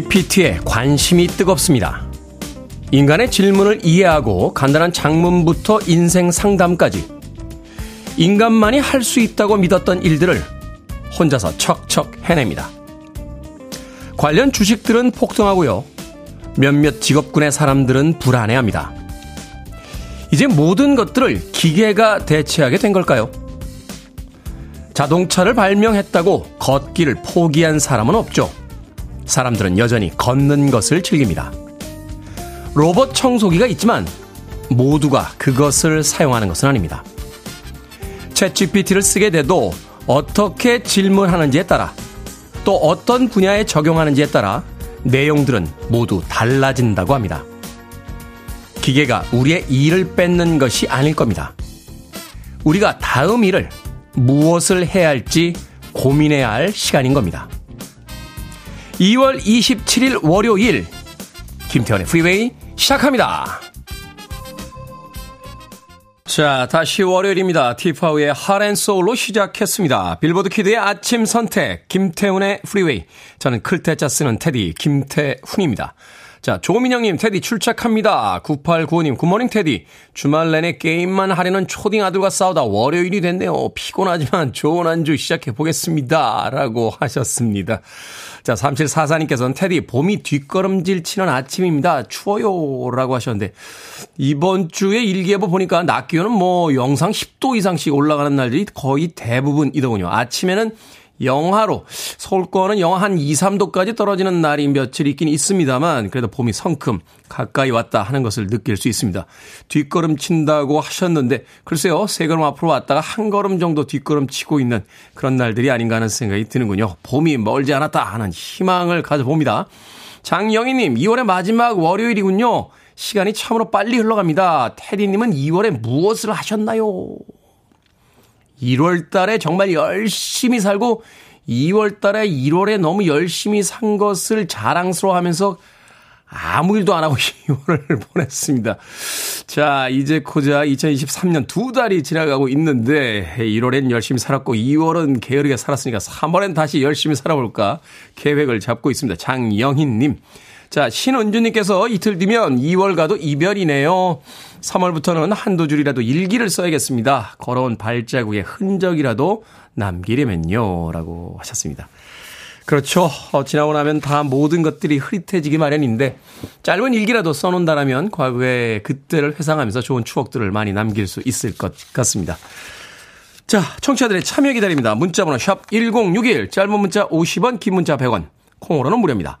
GPT에 관심이 뜨겁습니다. 인간의 질문을 이해하고 간단한 장문부터 인생 상담까지 인간만이 할 수 있다고 믿었던 일들을 혼자서 척척 해냅니다. 관련 주식들은 폭등하고요. 몇몇 직업군의 사람들은 불안해합니다. 이제 모든 것들을 기계가 대체하게 된 걸까요? 자동차를 발명했다고 걷기를 포기한 사람은 없죠. 사람들은 여전히 걷는 것을 즐깁니다. 로봇 청소기가 있지만 모두가 그것을 사용하는 것은 아닙니다. 챗 GPT를 쓰게 돼도 어떻게 질문하는지에 따라 또 어떤 분야에 적용하는지에 따라 내용들은 모두 달라진다고 합니다. 기계가 우리의 일을 뺏는 것이 아닐 겁니다. 우리가 다음 일을 무엇을 해야 할지 고민해야 할 시간인 겁니다. 2월 27일 월요일 김태훈의 프리웨이 시작합니다. 자, 다시 월요일입니다. 티파우의 Heart and Soul로 시작했습니다. 빌보드 키드의 아침 선택, 김태훈의 프리웨이. 저는 클 태 자 쓰는 테디, 김태훈입니다. 자, 조민영님, 테디 출첵합니다. 9895님, 굿모닝 테디. 주말 내내 게임만 하려는 초딩 아들과 싸우다 월요일이 됐네요. 피곤하지만 좋은 한 주 시작해 보겠습니다. 라고 하셨습니다. 자, 3744님께서는 테디, 봄이 뒷걸음질 치는 아침입니다. 추워요. 라고 하셨는데, 이번 주에 일기예보 보니까 낮 기온은 뭐 영상 10도 이상씩 올라가는 날들이 거의 대부분이더군요. 아침에는 영하로 서울권은 영하 한 2, 3도까지 떨어지는 날이 며칠 있긴 있습니다만 그래도 봄이 성큼 가까이 왔다 하는 것을 느낄 수 있습니다. 뒷걸음 친다고 하셨는데 글쎄요. 세 걸음 앞으로 왔다가 한 걸음 정도 뒷걸음 치고 있는 그런 날들이 아닌가 하는 생각이 드는군요. 봄이 멀지 않았다 하는 희망을 가져봅니다. 장영희님 2월의 마지막 월요일이군요. 시간이 참으로 빨리 흘러갑니다. 테디님은 2월에 무엇을 하셨나요? 1월 달에 정말 열심히 살고 2월 달에 1월에 너무 열심히 산 것을 자랑스러워 하면서 아무 일도 안 하고 2월을 보냈습니다. 자, 이제 고작 2023년 두 달이 지나가고 있는데 1월엔 열심히 살았고 2월은 게으르게 살았으니까 3월엔 다시 열심히 살아볼까 계획을 잡고 있습니다. 장영희님. 자, 신은주님께서 이틀 뒤면 2월과도 이별이네요. 3월부터는 한두 줄이라도 일기를 써야겠습니다. 걸어온 발자국의 흔적이라도 남기려면요. 라고 하셨습니다. 그렇죠. 어, 지나고 나면 다 모든 것들이 흐릿해지기 마련인데 짧은 일기라도 써놓는다라면 과거의 그때를 회상하면서 좋은 추억들을 많이 남길 수 있을 것 같습니다. 자, 청취자들의 참여 기다립니다. 문자번호 샵 1061, 짧은 문자 50원, 긴 문자 100원, 콩으로는 무료입니다.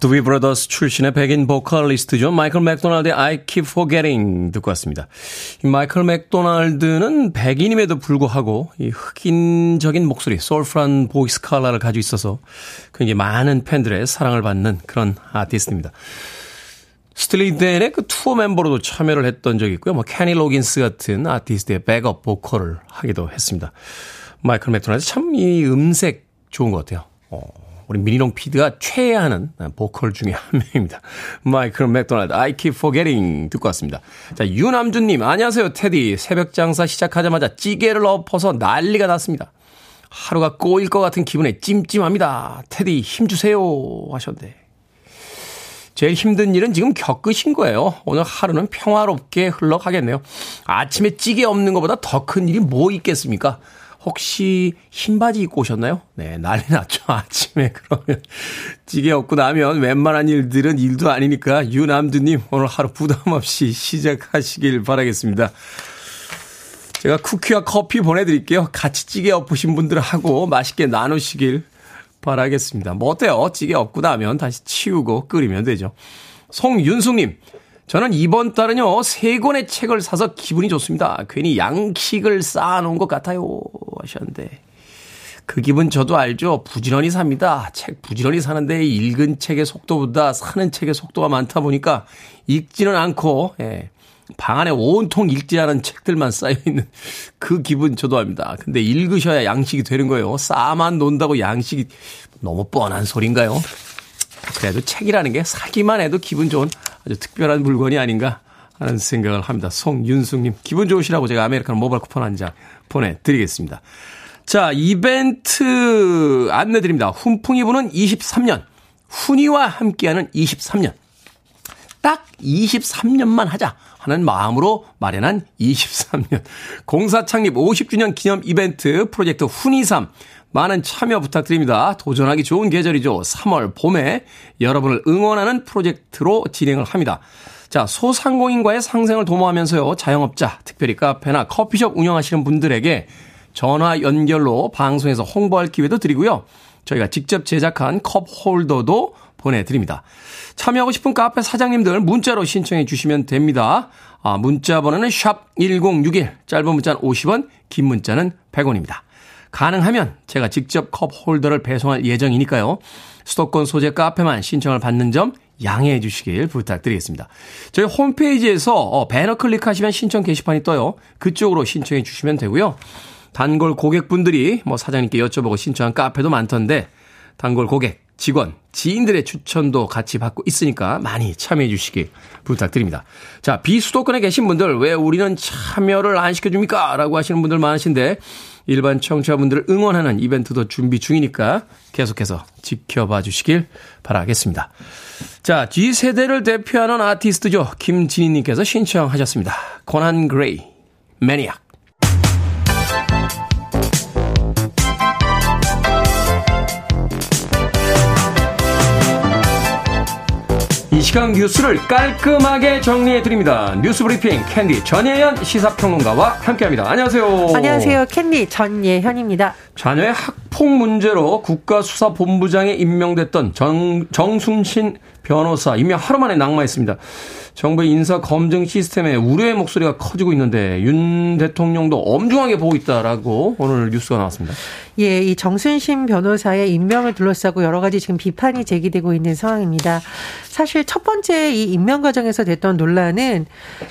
두비 브라더스 출신의 백인 보컬리스트죠. 마이클 맥도날드의 I Keep Forgetting 듣고 왔습니다. 이 마이클 맥도날드는 백인임에도 불구하고 이 흑인적인 목소리, soulful한 voice color를 가지고 있어서 굉장히 많은 팬들의 사랑을 받는 그런 아티스트입니다. 스틸리 댄의 그 투어 멤버로도 참여를 했던 적이 있고요. 뭐 케니 로긴스 같은 아티스트의 백업 보컬을 하기도 했습니다. 마이클 맥도날드 참 이 음색 좋은 것 같아요. 어, 우리 미니롱 피드가 최애하는 보컬 중에 한 명입니다. 마이클 맥도날드, I keep forgetting 듣고 왔습니다. 자, 유남준님, 안녕하세요, 테디. 새벽 장사 시작하자마자 찌개를 엎어서 난리가 났습니다. 하루가 꼬일 것 같은 기분에 찜찜합니다. 테디, 힘주세요. 하셨는데. 제일 힘든 일은 지금 겪으신 거예요. 오늘 하루는 평화롭게 흘러가겠네요. 아침에 찌개 없는 것보다 더 큰 일이 뭐 있겠습니까? 혹시 흰 바지 입고 오셨나요? 네, 난리 났죠. 아침에 그러면 찌개 없고 나면 웬만한 일들은 일도 아니니까 유남두님 오늘 하루 부담 없이 시작하시길 바라겠습니다. 제가 쿠키와 커피 보내드릴게요. 같이 찌개 엎으신 분들하고 맛있게 나누시길 바라겠습니다. 뭐 어때요? 찌개 없고 나면 다시 치우고 끓이면 되죠. 송윤숙님, 저는 이번 달은요, 세 권의 책을 사서 기분이 좋습니다. 괜히 양식을 쌓아놓은 것 같아요. 하셨는데. 그 기분 저도 알죠. 부지런히 삽니다. 책 부지런히 사는데 읽은 책의 속도보다 사는 책의 속도가 많다 보니까 읽지는 않고, 예. 방 안에 온통 읽지 않은 책들만 쌓여있는 그 기분 저도 압니다. 근데 읽으셔야 양식이 되는 거예요. 쌓아만 논다고 양식이 너무 뻔한 소린가요? 그래도 책이라는 게 사기만 해도 기분 좋은 아주 특별한 물건이 아닌가 하는 생각을 합니다. 송윤숙님, 기분 좋으시라고 제가 아메리카노 모바일 쿠폰 한 장 보내드리겠습니다. 자, 이벤트 안내드립니다. 훈풍이 부는 23년, 훈이와 함께하는 23년. 딱 23년만 하자 하는 마음으로 마련한 23년. 공사 창립 50주년 기념 이벤트 프로젝트 훈이삼. 많은 참여 부탁드립니다. 도전하기 좋은 계절이죠. 3월 봄에 여러분을 응원하는 프로젝트로 진행을 합니다. 자, 소상공인과의 상생을 도모하면서요. 자영업자, 특별히 카페나 커피숍 운영하시는 분들에게 전화 연결로 방송에서 홍보할 기회도 드리고요. 저희가 직접 제작한 컵 홀더도 보내드립니다. 참여하고 싶은 카페 사장님들 문자로 신청해 주시면 됩니다. 아, 문자 번호는 샵 1061, 짧은 문자는 50원, 긴 문자는 100원입니다. 가능하면 제가 직접 컵 홀더를 배송할 예정이니까요. 수도권 소재 카페만 신청을 받는 점 양해해 주시길 부탁드리겠습니다. 저희 홈페이지에서 어, 배너 클릭하시면 신청 게시판이 떠요. 그쪽으로 신청해 주시면 되고요. 단골 고객분들이 뭐 사장님께 여쭤보고 신청한 카페도 많던데 단골 고객, 직원, 지인들의 추천도 같이 받고 있으니까 많이 참여해 주시길 부탁드립니다. 자, 비수도권에 계신 분들 왜 우리는 참여를 안 시켜줍니까? 라고 하시는 분들 많으신데 일반 청취자분들을 응원하는 이벤트도 준비 중이니까 계속해서 지켜봐 주시길 바라겠습니다. 자, G세대를 대표하는 아티스트죠. 김진희님께서 신청하셨습니다. 코난 그레이, Maniac. 이 시간 뉴스를 깔끔하게 정리해드립니다. 뉴스 브리핑 캔디 전예현 시사평론가와 함께합니다. 안녕하세요. 안녕하세요. 캔디 전예현입니다. 자녀의 학폭 문제로 국가수사본부장에 임명됐던 정, 정순신 변호사 임명 하루 만에 낙마했습니다. 정부의 인사 검증 시스템에 우려의 목소리가 커지고 있는데 윤 대통령도 엄중하게 보고 있다라고 오늘 뉴스가 나왔습니다. 예, 이 정순신 변호사의 임명을 둘러싸고 여러 가지 지금 비판이 제기되고 있는 상황입니다. 사실 첫 번째 이 임명 과정에서 됐던 논란은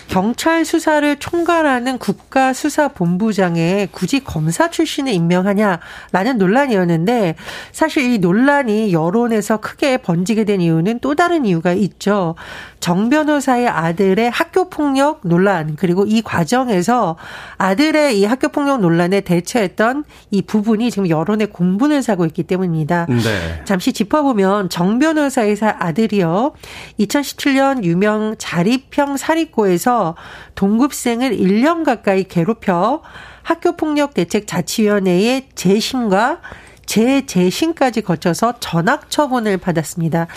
경찰 수사를 총괄하는 국가 수사 본부장에 굳이 검사 출신을 임명하냐라는 논란이었는데 사실 이 논란이 여론에서 크게 번지게 된 이유는 또 다른 이유가 있죠. 정 변호사의 아들의 학교 폭력 논란 그리고 이 과정에서 아들의 이 학교 폭력 논란에 대처했던 이 부분이 지금 여론의 공분을 사고 있기 때문입니다. 네. 잠시 짚어보면 정 변호사의 아들이요. 2017년 유명 자립형 사립고에서 동급생을 1년 가까이 괴롭혀 학교폭력대책자치위원회의 재심과 재재심까지 거쳐서 전학 처분을 받았습니다.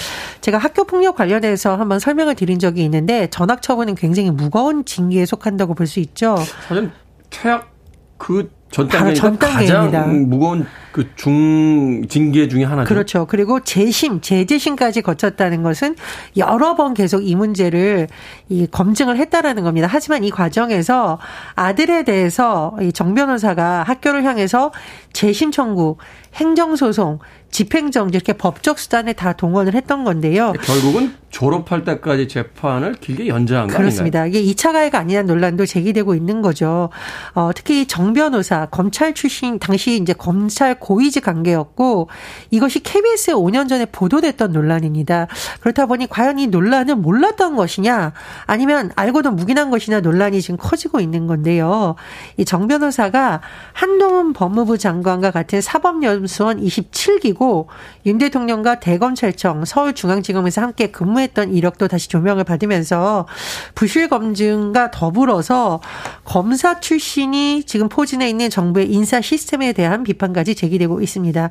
제가 학교 폭력 관련해서 한번 설명을 드린 적이 있는데 전학 처분은 굉장히 무거운 징계에 속한다고 볼 수 있죠. 사실 최악 그전 단계니까 가장 무거운 그 중 징계 중에 하나죠. 그렇죠. 그리고 재심, 재재심까지 거쳤다는 것은 여러 번 계속 이 문제를 이 검증을 했다라는 겁니다. 하지만 이 과정에서 아들에 대해서 이 정 변호사가 학교를 향해서 재심 청구, 행정소송, 집행정지 이렇게 법적 수단에 다 동원을 했던 건데요. 결국은 졸업할 때까지 재판을 길게 연장한 거 그렇습니다. 이게 2차 가해가 아니냐는 논란도 제기되고 있는 거죠. 어, 특히 정 변호사 검찰 출신 당시 이제 검찰 고위직 관계였고 이것이 KBS에 5년 전에 보도됐던 논란입니다. 그렇다 보니 과연 이 논란은 몰랐던 것이냐 아니면 알고도 묵인한 것이냐 논란이 지금 커지고 있는 건데요. 이 정 변호사가 한동훈 법무부 장관 과 같은 사법연수원 27기고 윤 대통령과 대검찰청 서울중앙지검에서 함께 근무했던 이력도 다시 조명을 받으면서 부실 검증과 더불어서 검사 출신이 지금 포진해 있는 정부의 인사 시스템에 대한 비판까지 제기되고 있습니다.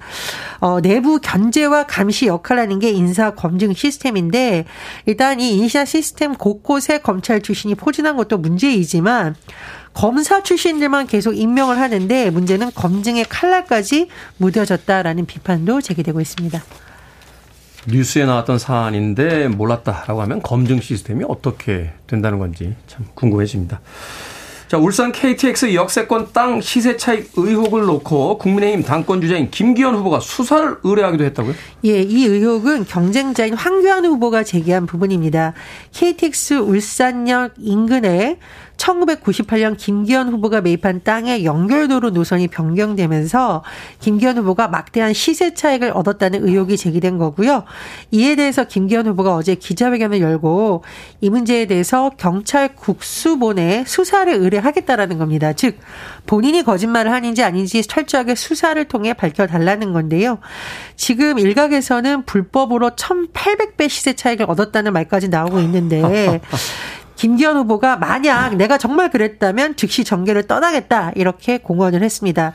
어, 내부 견제와 감시 역할하는 게 인사 검증 시스템인데 일단 이 인사 시스템 곳곳에 검찰 출신이 포진한 것도 문제이지만 검사 출신들만 계속 임명을 하는데 문제는 검증의 칼날까지 무뎌졌다라는 비판도 제기되고 있습니다. 뉴스에 나왔던 사안인데 몰랐다라고 하면 검증 시스템이 어떻게 된다는 건지 참 궁금해집니다. 자, 울산 KTX 역세권 땅 시세 차익 의혹을 놓고 국민의힘 당권 주자인 김기현 후보가 수사를 의뢰하기도 했다고요? 예, 이 의혹은 경쟁자인 황교안 후보가 제기한 부분입니다. KTX 울산역 인근에 1998년 김기현 후보가 매입한 땅의 연결도로 노선이 변경되면서 김기현 후보가 막대한 시세 차익을 얻었다는 의혹이 제기된 거고요. 이에 대해서 김기현 후보가 어제 기자회견을 열고 이 문제에 대해서 경찰 국수본에 수사를 의뢰 하겠다라는 겁니다. 즉 본인이 거짓말을 하는지 아닌지 철저하게 수사를 통해 밝혀달라는 건데요. 지금 일각에서는 불법으로 1,800배 시세 차익을 얻었다는 말까지 나오고 있는데 김기현 후보가 만약 내가 정말 그랬다면 즉시 정계를 떠나겠다 이렇게 공언을 했습니다.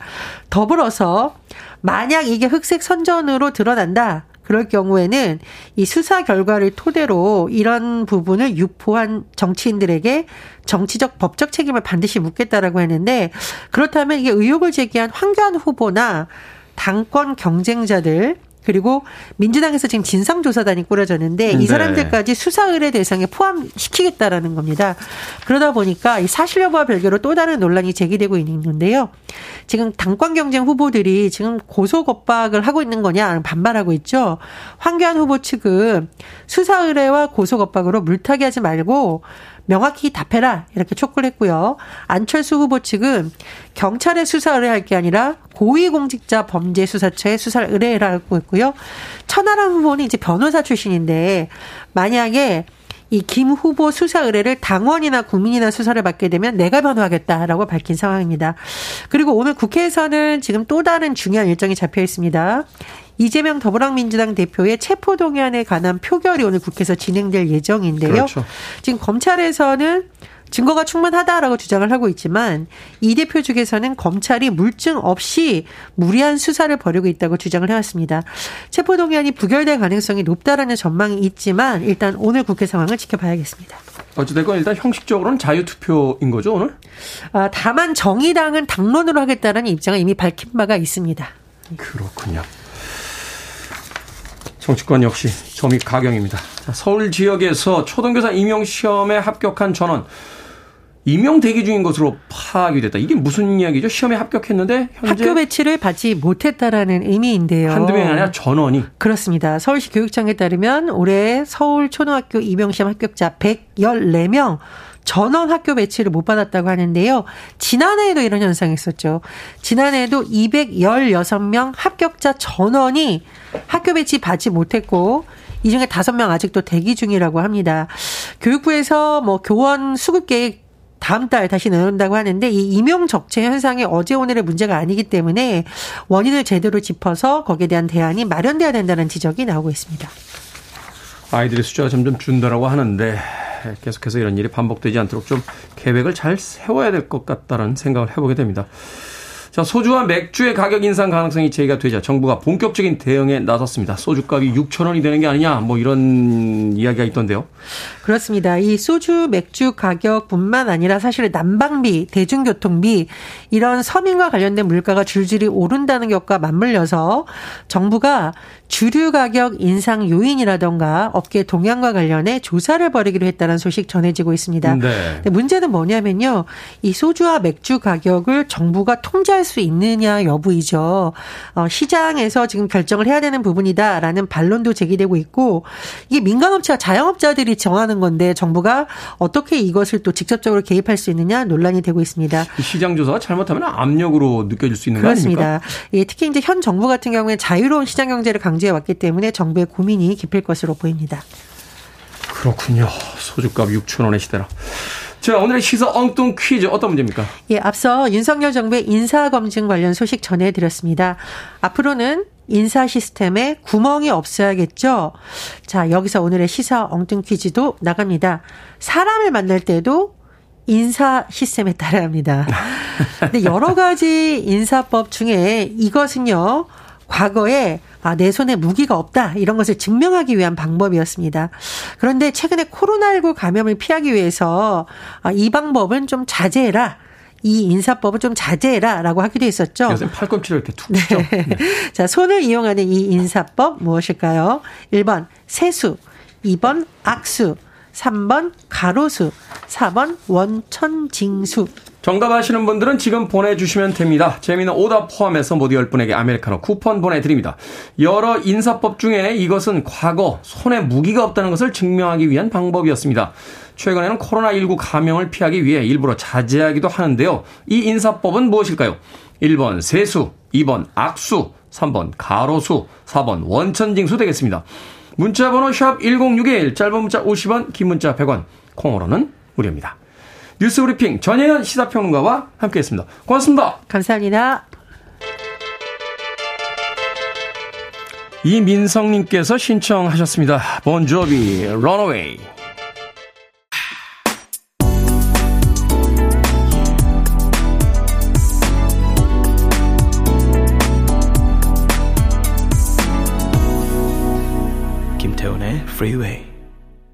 더불어서 만약 이게 흑색 선전으로 드러난다. 그럴 경우에는 이 수사 결과를 토대로 이런 부분을 유포한 정치인들에게 정치적 법적 책임을 반드시 묻겠다라고 했는데 그렇다면 이게 의혹을 제기한 황교안 후보나 당권 경쟁자들 그리고 민주당에서 지금 진상조사단이 꾸려졌는데 이 네. 사람들까지 수사 의뢰 대상에 포함시키겠다라는 겁니다. 그러다 보니까 이 사실 여부와 별개로 또 다른 논란이 제기되고 있는데요. 지금 당권 경쟁 후보들이 지금 고소 겁박을 하고 있는 거냐 반발하고 있죠. 황교안 후보 측은 수사 의뢰와 고소 겁박으로 물타기 하지 말고 명확히 답해라 이렇게 촉구를 했고요. 안철수 후보 측은 경찰에 수사 의뢰할 게 아니라 고위공직자 범죄수사처에 수사를 의뢰라고 했고요. 천하람 후보는 이제 변호사 출신인데 만약에 이김 후보 수사 의뢰를 당원이나 국민이나 수사를 받게 되면 내가 변호하겠다라고 밝힌 상황입니다. 그리고 오늘 국회에서는 지금 또 다른 중요한 일정이 잡혀 있습니다. 이재명 더불어민주당 대표의 체포동의안에 관한 표결이 오늘 국회에서 진행될 예정인데요. 그렇죠. 지금 검찰에서는 증거가 충분하다라고 주장을 하고 있지만 이 대표 측에서는 검찰이 물증 없이 무리한 수사를 벌이고 있다고 주장을 해왔습니다. 체포동의안이 부결될 가능성이 높다라는 전망이 있지만 일단 오늘 국회 상황을 지켜봐야겠습니다. 어찌됐건 일단 형식적으로는 자유투표인 거죠 오늘? 아, 다만 정의당은 당론으로 하겠다는 입장을 이미 밝힌 바가 있습니다. 그렇군요. 정치권 역시 점입가경입니다. 서울 지역에서 초등교사 임용시험에 합격한 전원 임용 대기 중인 것으로 파악이 됐다. 이게 무슨 이야기죠? 시험에 합격했는데 현재 학교 배치를 받지 못했다라는 의미인데요. 한두 명이 아니라 전원이 그렇습니다. 서울시 교육청에 따르면 올해 서울 초등학교 임용 시험 합격자 114명 전원 학교 배치를 못 받았다고 하는데요. 지난해에도 이런 현상이 있었죠. 지난해에도 216명 합격자 전원이 학교 배치 받지 못했고 이 중에 5명 아직도 대기 중이라고 합니다. 교육부에서 뭐 교원 수급 계획 다음 달 다시 내놓는다고 하는데 이 임용 적체 현상이 어제 오늘의 문제가 아니기 때문에 원인을 제대로 짚어서 거기에 대한 대안이 마련돼야 된다는 지적이 나오고 있습니다. 아이들의 숫자가 점점 준다라고 하는데 계속해서 이런 일이 반복되지 않도록 좀 계획을 잘 세워야 될 것 같다는 생각을 해보게 됩니다. 자, 소주와 맥주의 가격 인상 가능성이 제기가 되자 정부가 본격적인 대응에 나섰습니다. 소주 값이 6천 원이 되는 게 아니냐, 뭐 이런 이야기가 있던데요. 그렇습니다. 이 소주, 맥주 가격뿐만 아니라 사실 난방비, 대중교통비 이런 서민과 관련된 물가가 줄줄이 오른다는 것과 맞물려서 정부가 주류 가격 인상 요인이라던가 업계 동향과 관련해 조사를 벌이기로 했다는 소식 전해지고 있습니다. 네. 문제는 뭐냐면요. 이 소주와 맥주 가격을 정부가 통제할 수 있느냐 여부이죠. 어, 시장에서 지금 결정을 해야 되는 부분이다라는 반론도 제기되고 있고 이게 민간업체와 자영업자들이 정하는 건데 정부가 어떻게 이것을 또 직접적으로 개입할 수 있느냐 논란이 되고 있습니다. 시장 조사가 잘못하면 압력으로 느껴질 수 있는 그렇습니다. 거 아닙니까? 예, 특히 이제 현 정부 같은 경우에 자유로운 시장 경제를 강 강조해 왔기 때문에 정부의 고민이 깊을 것으로 보입니다. 그렇군요. 소주값 6천 원의 시대라. 자, 오늘의 시사 엉뚱 퀴즈 어떤 문제입니까? 예, 앞서 윤석열 정부의 인사검증 관련 소식 전해드렸습니다. 앞으로는 인사 시스템에 구멍이 없어야겠죠? 자, 여기서 오늘의 시사 엉뚱 퀴즈도 나갑니다. 사람을 만날 때도 인사 시스템에 따라 합니다. 근데 여러 가지 인사법 중에 이것은요, 과거에 아, 내 손에 무기가 없다. 이런 것을 증명하기 위한 방법이었습니다. 그런데 최근에 코로나19 감염을 피하기 위해서 아, 이 방법은 좀 자제해라. 이 인사법을 좀 자제해라 라고 하기도 했었죠. 요새 팔꿈치를 이렇게 툭 네. 네. 자, 손을 이용하는 이 인사법 무엇일까요? 1번 세수, 2번 악수, 3번 가로수, 4번 원천징수. 정답 아시는 분들은 지금 보내주시면 됩니다. 재미는 오답 포함해서 모두 10분에게 아메리카노 쿠폰 보내드립니다. 여러 인사법 중에 이것은 과거 손에 무기가 없다는 것을 증명하기 위한 방법이었습니다. 최근에는 코로나19 감염을 피하기 위해 일부러 자제하기도 하는데요. 이 인사법은 무엇일까요? 1번 세수, 2번 악수, 3번 가로수, 4번 원천징수 되겠습니다. 문자번호 샵 1061, 짧은 문자 50원, 긴 문자 100원, 콩으로는 무료입니다. 뉴스 브리핑 전혜연 시사평론가와 함께했습니다. 고맙습니다. 감사합니다. 이민성님께서 신청하셨습니다. 본조비 런어웨이. 김태훈의 Freeway.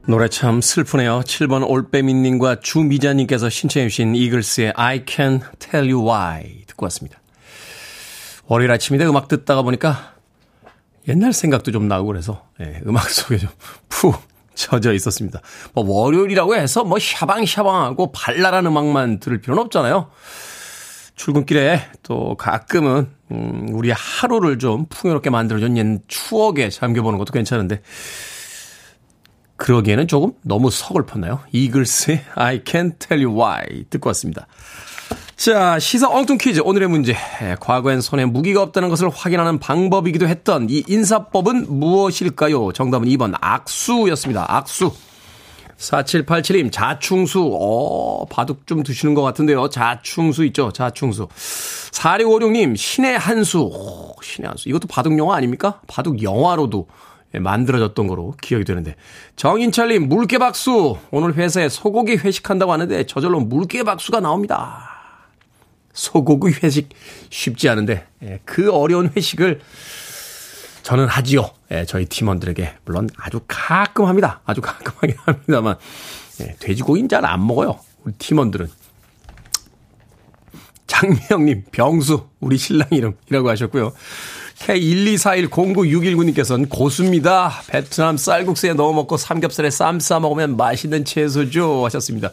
노래 참 슬프네요. 7번 올빼미님과 주미자님께서 신청해 주신 이글스의 I Can Tell You Why 듣고 왔습니다. 월요일 아침인데 음악 듣다가 보니까 옛날 생각도 좀 나고 그래서 예, 음악 속에 좀 푹 젖어 있었습니다. 뭐 월요일이라고 해서 뭐 샤방샤방하고 발랄한 음악만 들을 필요는 없잖아요. 출근길에 또 가끔은 음, 우리 하루를 좀 풍요롭게 만들어준 옛 추억에 잠겨보는 것도 괜찮은데 그러기에는 조금 너무 서글펐나요? 이글스의 I can't tell you why 듣고 왔습니다. 자, 시사 엉뚱 퀴즈. 오늘의 문제. 과거엔 손에 무기가 없다는 것을 확인하는 방법이기도 했던 이 인사법은 무엇일까요? 정답은 2번 악수였습니다. 악수. 4787님, 자충수. 어, 바둑 좀 드시는 것 같은데요. 자충수 있죠? 자충수. 4656님, 신의 한수. 오, 신의 한수. 이것도 바둑 영화 아닙니까? 바둑 영화로도 예, 만들어졌던 거로 기억이 되는데. 정인철님, 물개박수. 오늘 회사에 소고기 회식한다고 하는데 저절로 물개박수가 나옵니다. 소고기 회식 쉽지 않은데, 예, 그 어려운 회식을 저는 하지요. 예, 저희 팀원들에게. 물론 아주 가끔 합니다. 아주 가끔 하긴 합니다만. 예, 돼지고기는 잘 안 먹어요. 우리 팀원들은. 장미영님, 병수, 우리 신랑 이름이라고 하셨고요. K124109619님께서는 고수입니다. 베트남 쌀국수에 넣어 먹고 삼겹살에 쌈 싸 먹으면 맛있는 채소죠. 하셨습니다.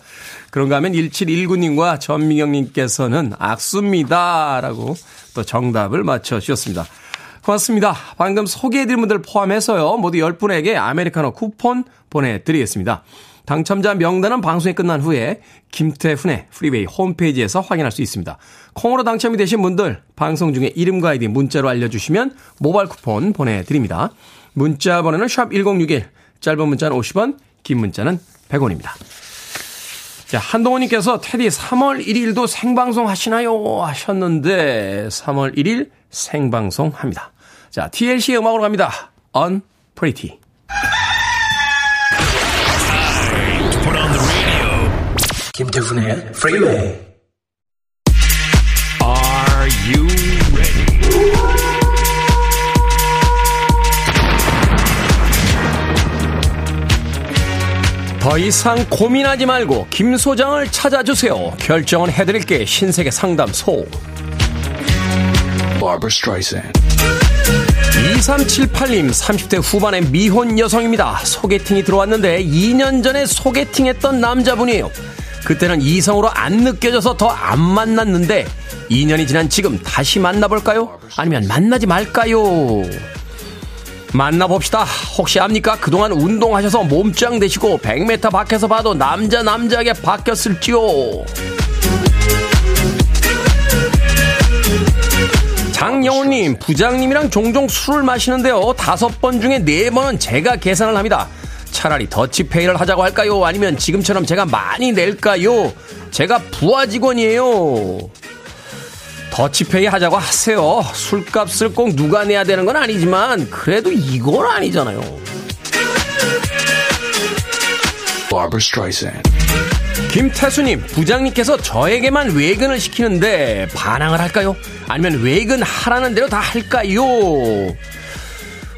그런가 하면 1719님과 전미경님께서는 악수입니다. 라고 또 정답을 맞춰주셨습니다. 고맙습니다. 방금 소개해드린 분들 포함해서요. 모두 10분에게 아메리카노 쿠폰 보내드리겠습니다. 당첨자 명단은 방송이 끝난 후에 김태훈의 프리웨이 홈페이지에서 확인할 수 있습니다. 콩으로 당첨이 되신 분들 방송 중에 이름과 아이디 문자로 알려주시면 모바일 쿠폰 보내드립니다. 문자 번호는 샵 1061, 짧은 문자는 50원, 긴 문자는 100원입니다. 자, 한동훈님께서 테디 3월 1일도 생방송 하시나요? 하셨는데 3월 1일 생방송 합니다. 자, TLC의 음악으로 갑니다. Unpretty. 김태훈의 Freeway. Are you ready? 더 이상 고민하지 말고 김 소장을 찾아주세요. 결정은 해드릴게 신세계 상담소. 2378님 30대 후반의 미혼 여성입니다. 소개팅이 들어왔는데 2년 전에 소개팅했던 남자분이에요. 그때는 이성으로 안 느껴져서 더 안 만났는데 2년이 지난 지금 다시 만나볼까요? 아니면 만나지 말까요? 만나봅시다. 혹시 압니까? 그동안 운동하셔서 몸짱 되시고 100m 밖에서 봐도 남자 남자에게 바뀌었을지요? 장영호님, 부장님이랑 종종 술을 마시는데요. 다섯 번 중에 네 번은 제가 계산을 합니다. 차라리 더치페이를 하자고 할까요? 아니면 지금처럼 제가 많이 낼까요? 제가 부하 직원이에요. 더치페이 하자고 하세요. 술값을 꼭 누가 내야 되는 건 아니지만 그래도 이건 아니잖아요. 김태수님, 부장님께서 저에게만 외근을 시키는데 반항을 할까요? 아니면 외근 하라는 대로 다 할까요?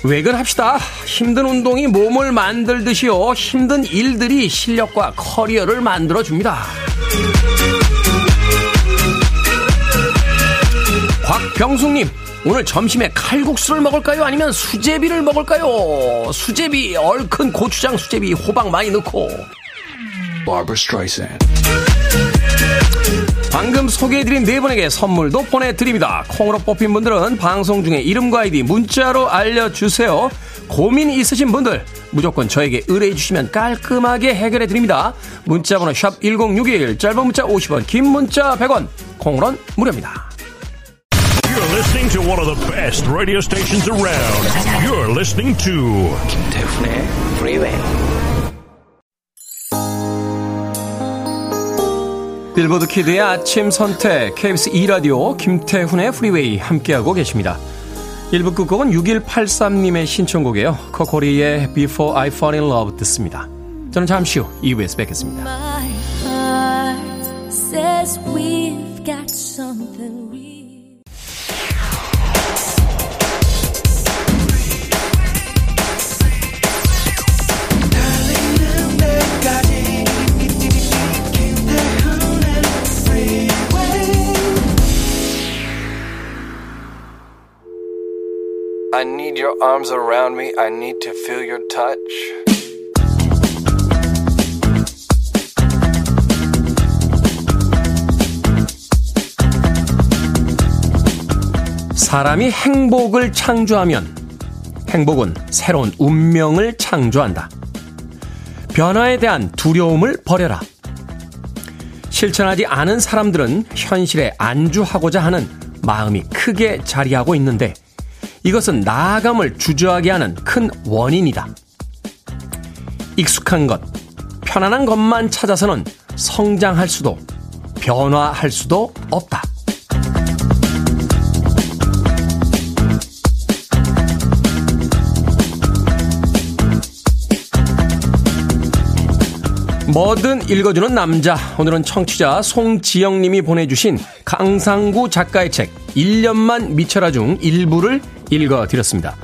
외근 합시다. 힘든 운동이 몸을 만들듯이요. 힘든 일들이 실력과 커리어를 만들어줍니다. 곽병숙님, 오늘 점심에 칼국수를 먹을까요? 아니면 수제비를 먹을까요? 수제비, 얼큰 고추장 수제비, 호박 많이 넣고. 방금 소개해드린 네 분에게 선물도 보내드립니다. 콩으로 뽑힌 분들은 방송 중에 이름과 아이디 문자로 알려주세요. 고민 있으신 분들 무조건 저에게 의뢰해주시면 깔끔하게 해결해드립니다. 문자번호 샵 1061, 짧은 문자 50원, 긴 문자 100원, 콩으로는 무료입니다. You're listening to one of the best radio stations around. You're listening to 김태훈의 Freeway. 빌보드 키드의 아침 선택 KBS 2라디오 김태훈의 프리웨이 함께하고 계십니다. 1부 끝곡은 6183님의 신청곡이에요. 코코 리의 Before I Fall in Love 듣습니다. 저는 잠시 후 2부에서 뵙겠습니다. I need your arms around me. I need to feel your touch. 사람이 행복을 창조하면 행복은 새로운 운명을 창조한다. 변화에 대한 두려움을 버려라. 실천하지 않은 사람들은 현실에 안주하고자 하는 마음이 크게 자리하고 있는데 이것은 나아감을 주저하게 하는 큰 원인이다. 익숙한 것, 편안한 것만 찾아서는 성장할 수도, 변화할 수도 없다. 뭐든 읽어주는 남자. 오늘은 청취자 송지영님이 보내주신 강상구 작가의 책 1년만 미쳐라 중 일부를 읽어드렸습니다.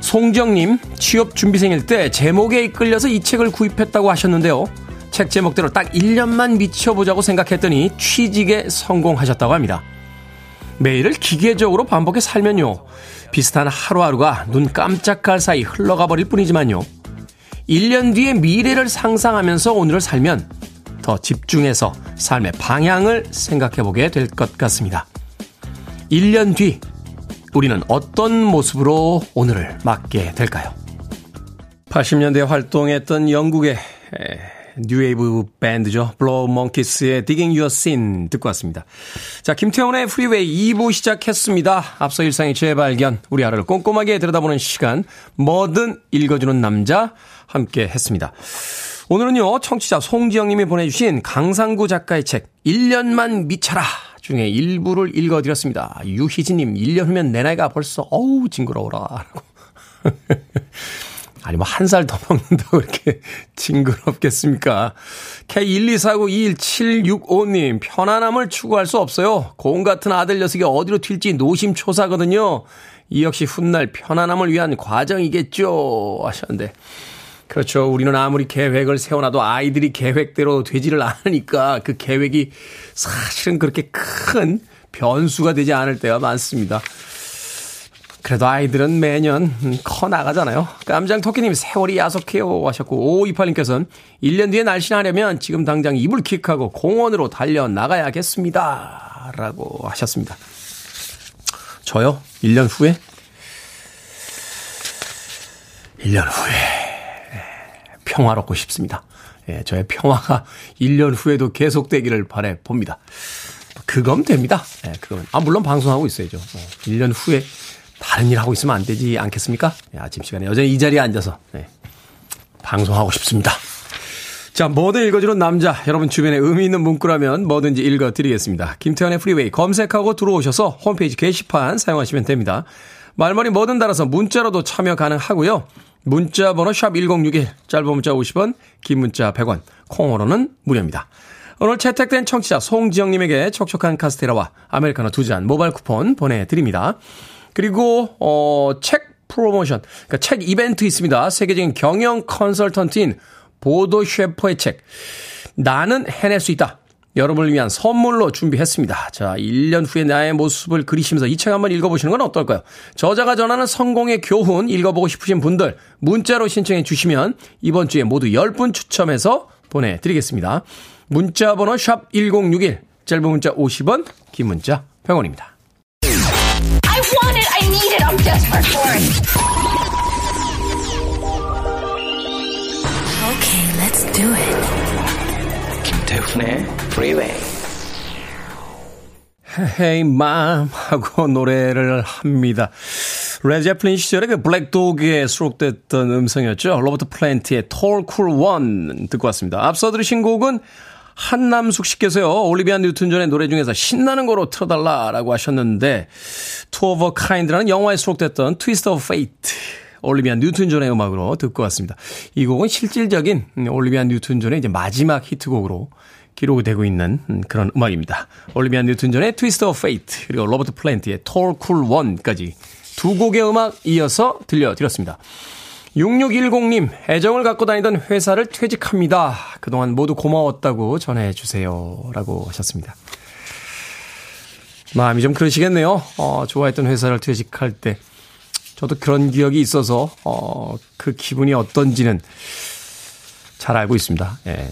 송정님, 취업 준비생일 때 제목에 이끌려서 이 책을 구입했다고 하셨는데요. 책 제목대로 딱 1년만 미쳐보자고 생각했더니 취직에 성공하셨다고 합니다. 매일을 기계적으로 반복해 살면요. 비슷한 하루하루가 눈 깜짝할 사이 흘러가 버릴 뿐이지만요. 1년 뒤의 미래를 상상하면서 오늘을 살면 더 집중해서 삶의 방향을 생각해 보게 될 것 같습니다. 1년 뒤 우리는 어떤 모습으로 오늘을 맞게 될까요? 80년대 활동했던 영국의 뉴웨이브 밴드죠. 블로우 몽키스의 Digging Your Scene 듣고 왔습니다. 자, 김태훈의 프리웨이 2부 시작했습니다. 앞서 일상의 재발견, 우리 하루를 꼼꼼하게 들여다보는 시간, 뭐든 읽어주는 남자 함께 했습니다. 오늘은요, 청취자 송지영님이 보내주신 강상구 작가의 책, 1년만 미쳐라 중에 일부를 읽어드렸습니다. 유희진님, 1년 후면 내 나이가 벌써, 어우, 징그러워라. 라고. 아니, 뭐, 한 살 더 먹는다고 이렇게 징그럽겠습니까? K124921765님, 편안함을 추구할 수 없어요. 고운 같은 아들 녀석이 어디로 튈지 노심초사거든요. 이 역시 훗날 편안함을 위한 과정이겠죠. 하셨는데. 그렇죠. 우리는 아무리 계획을 세워놔도 아이들이 계획대로 되지를 않으니까 그 계획이 사실은 그렇게 큰 변수가 되지 않을 때가 많습니다. 그래도 아이들은 매년 커 나가잖아요. 깜장 토끼님 세월이 야속해요 하셨고 5528님께서는 1년 뒤에 날씬하려면 지금 당장 이불 킥하고 공원으로 달려 나가야겠습니다. 라고 하셨습니다. 저요? 1년 후에? 1년 후에 평화롭고 싶습니다. 예, 저의 평화가 1년 후에도 계속되기를 바래 봅니다. 그건 됩니다. 예, 그건. 아, 물론 방송하고 있어야죠. 어, 1년 후에 다른 일 하고 있으면 안 되지 않겠습니까? 예, 아침 시간에 여전히 이 자리에 앉아서, 예, 방송하고 싶습니다. 자, 뭐든 읽어주는 남자. 여러분 주변에 의미 있는 문구라면 뭐든지 읽어드리겠습니다. 김태현의 프리웨이 검색하고 들어오셔서 홈페이지 게시판 사용하시면 됩니다. 말머리 뭐든 달아서 문자로도 참여 가능하고요. 문자 번호 샵 1061, 짧은 문자 50원, 긴 문자 100원, 콩으로는 무료입니다. 오늘 채택된 청취자 송지영님에게 촉촉한 카스테라와 아메리카노 두 잔 모바일 쿠폰 보내드립니다. 그리고 어, 책 프로모션, 그러니까 책 이벤트 있습니다. 세계적인 경영 컨설턴트인 보도 셰퍼의 책 나는 해낼 수 있다. 여러분을 위한 선물로 준비했습니다. 자, 1년 후에 나의 모습을 그리시면서 이 책 한번 읽어보시는 건 어떨까요? 저자가 전하는 성공의 교훈 읽어보고 싶으신 분들 문자로 신청해 주시면 이번 주에 모두 10분 추첨해서 보내드리겠습니다. 문자 번호 샵 1061, 짧은 문자 50원, 긴 문자 100원입니다. 김태훈의 Freeway. Hey mom 하고 노래를 합니다. 레드 제플린 시절에 그 Black Dog에 수록됐던 음성이었죠. 로버트 플랜트의 Tall Cool One 듣고 왔습니다. 앞서 들으신 곡은 한남숙 씨께서요, 올리비아 뉴튼 존의 노래 중에서 신나는 거로 틀어달라라고 하셨는데, of a Kind라는 영화에 수록됐던 Twist of Fate. 올리비아 뉴튼 존의 음악으로 듣고 왔습니다. 이 곡은 실질적인 올리비아 뉴튼 존의 이제 마지막 히트곡으로 기록이 되고 있는 그런 음악입니다. 올리비아 뉴튼 존의 Twist of Fate, 그리고 로버트 플랜트의 Tall Cool One까지 두 곡의 음악 이어서 들려드렸습니다. 6610님, 애정을 갖고 다니던 회사를 퇴직합니다. 그동안 모두 고마웠다고 전해주세요. 라고 하셨습니다. 마음이 좀 그러시겠네요. 어, 좋아했던 회사를 퇴직할 때. 저도 그런 기억이 있어서, 어, 그 기분이 어떤지는 잘 알고 있습니다. 예.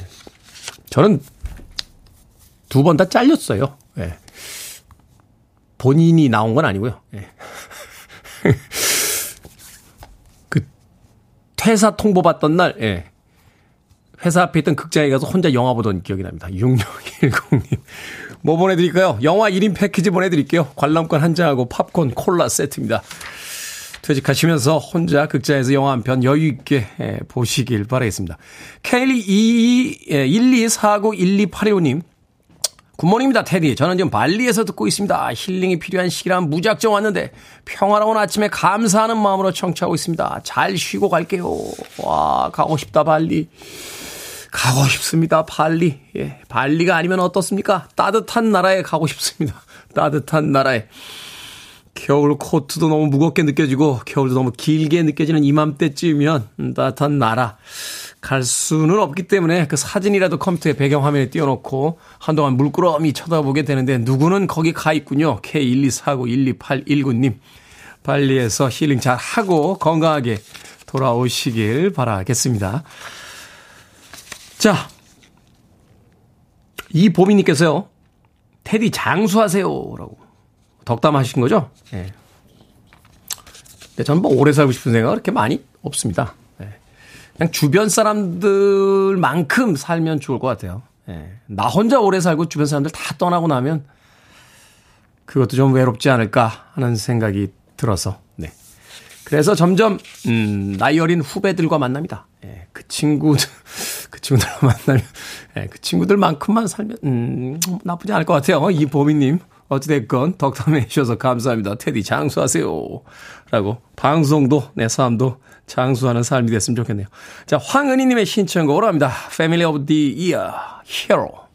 저는 두 번 다 잘렸어요. 예. 본인이 나온 건 아니고요. 예. 회사 통보 받던 날, 예. 회사 앞에 있던 극장에 가서 혼자 영화 보던 기억이 납니다. 6610님. 뭐 보내드릴까요? 영화 1인 패키지 보내드릴게요. 관람권 한 장하고 팝콘, 콜라 세트입니다. 퇴직하시면서 혼자 극장에서 영화 한 편 여유있게 예, 보시길 바라겠습니다. K1 1249-1285님. Good morning입니다, 테디. 저는 지금 발리에서 듣고 있습니다. 힐링이 필요한 시기란 무작정 왔는데 평화로운 아침에 감사하는 마음으로 청취하고 있습니다. 잘 쉬고 갈게요. 와, 가고 싶다, 발리. 가고 싶습니다, 발리. 예, 발리가 아니면 어떻습니까? 따뜻한 나라에 가고 싶습니다. 따뜻한 나라에. 겨울 코트도 너무 무겁게 느껴지고 겨울도 너무 길게 느껴지는 이맘때쯤이면 음, 따뜻한 나라. 갈 수는 없기 때문에 그 사진이라도 컴퓨터에 배경화면에 띄워놓고 한동안 물끄러미 쳐다보게 되는데 누구는 거기 가 있군요. K124912819님. 발리에서 힐링 잘 하고 건강하게 돌아오시길 바라겠습니다. 자. 이 보미님께서요. 테디 장수하세요. 라고. 덕담하신 거죠? 예. 네. 근데 저는 뭐 오래 살고 싶은 생각은 그렇게 많이 없습니다. 그냥 주변 사람들만큼 살면 좋을 것 같아요. 예. 나 혼자 오래 살고 주변 사람들 다 떠나고 나면 그것도 좀 외롭지 않을까 하는 생각이 들어서, 네. 그래서 점점, 음, 나이 어린 후배들과 만납니다. 예, 그 친구들, 그 친구들과 만나면, 예, 그 친구들만큼만 살면, 음, 나쁘지 않을 것 같아요. 이 보미 님. 어찌됐건 덕담해 주셔서 감사합니다. 테디 장수하세요. 라고 방송도 내 삶도 장수하는 삶이 됐으면 좋겠네요. 자, 황은희님의 신청곡으로 합니다. Family of the Year, Hero.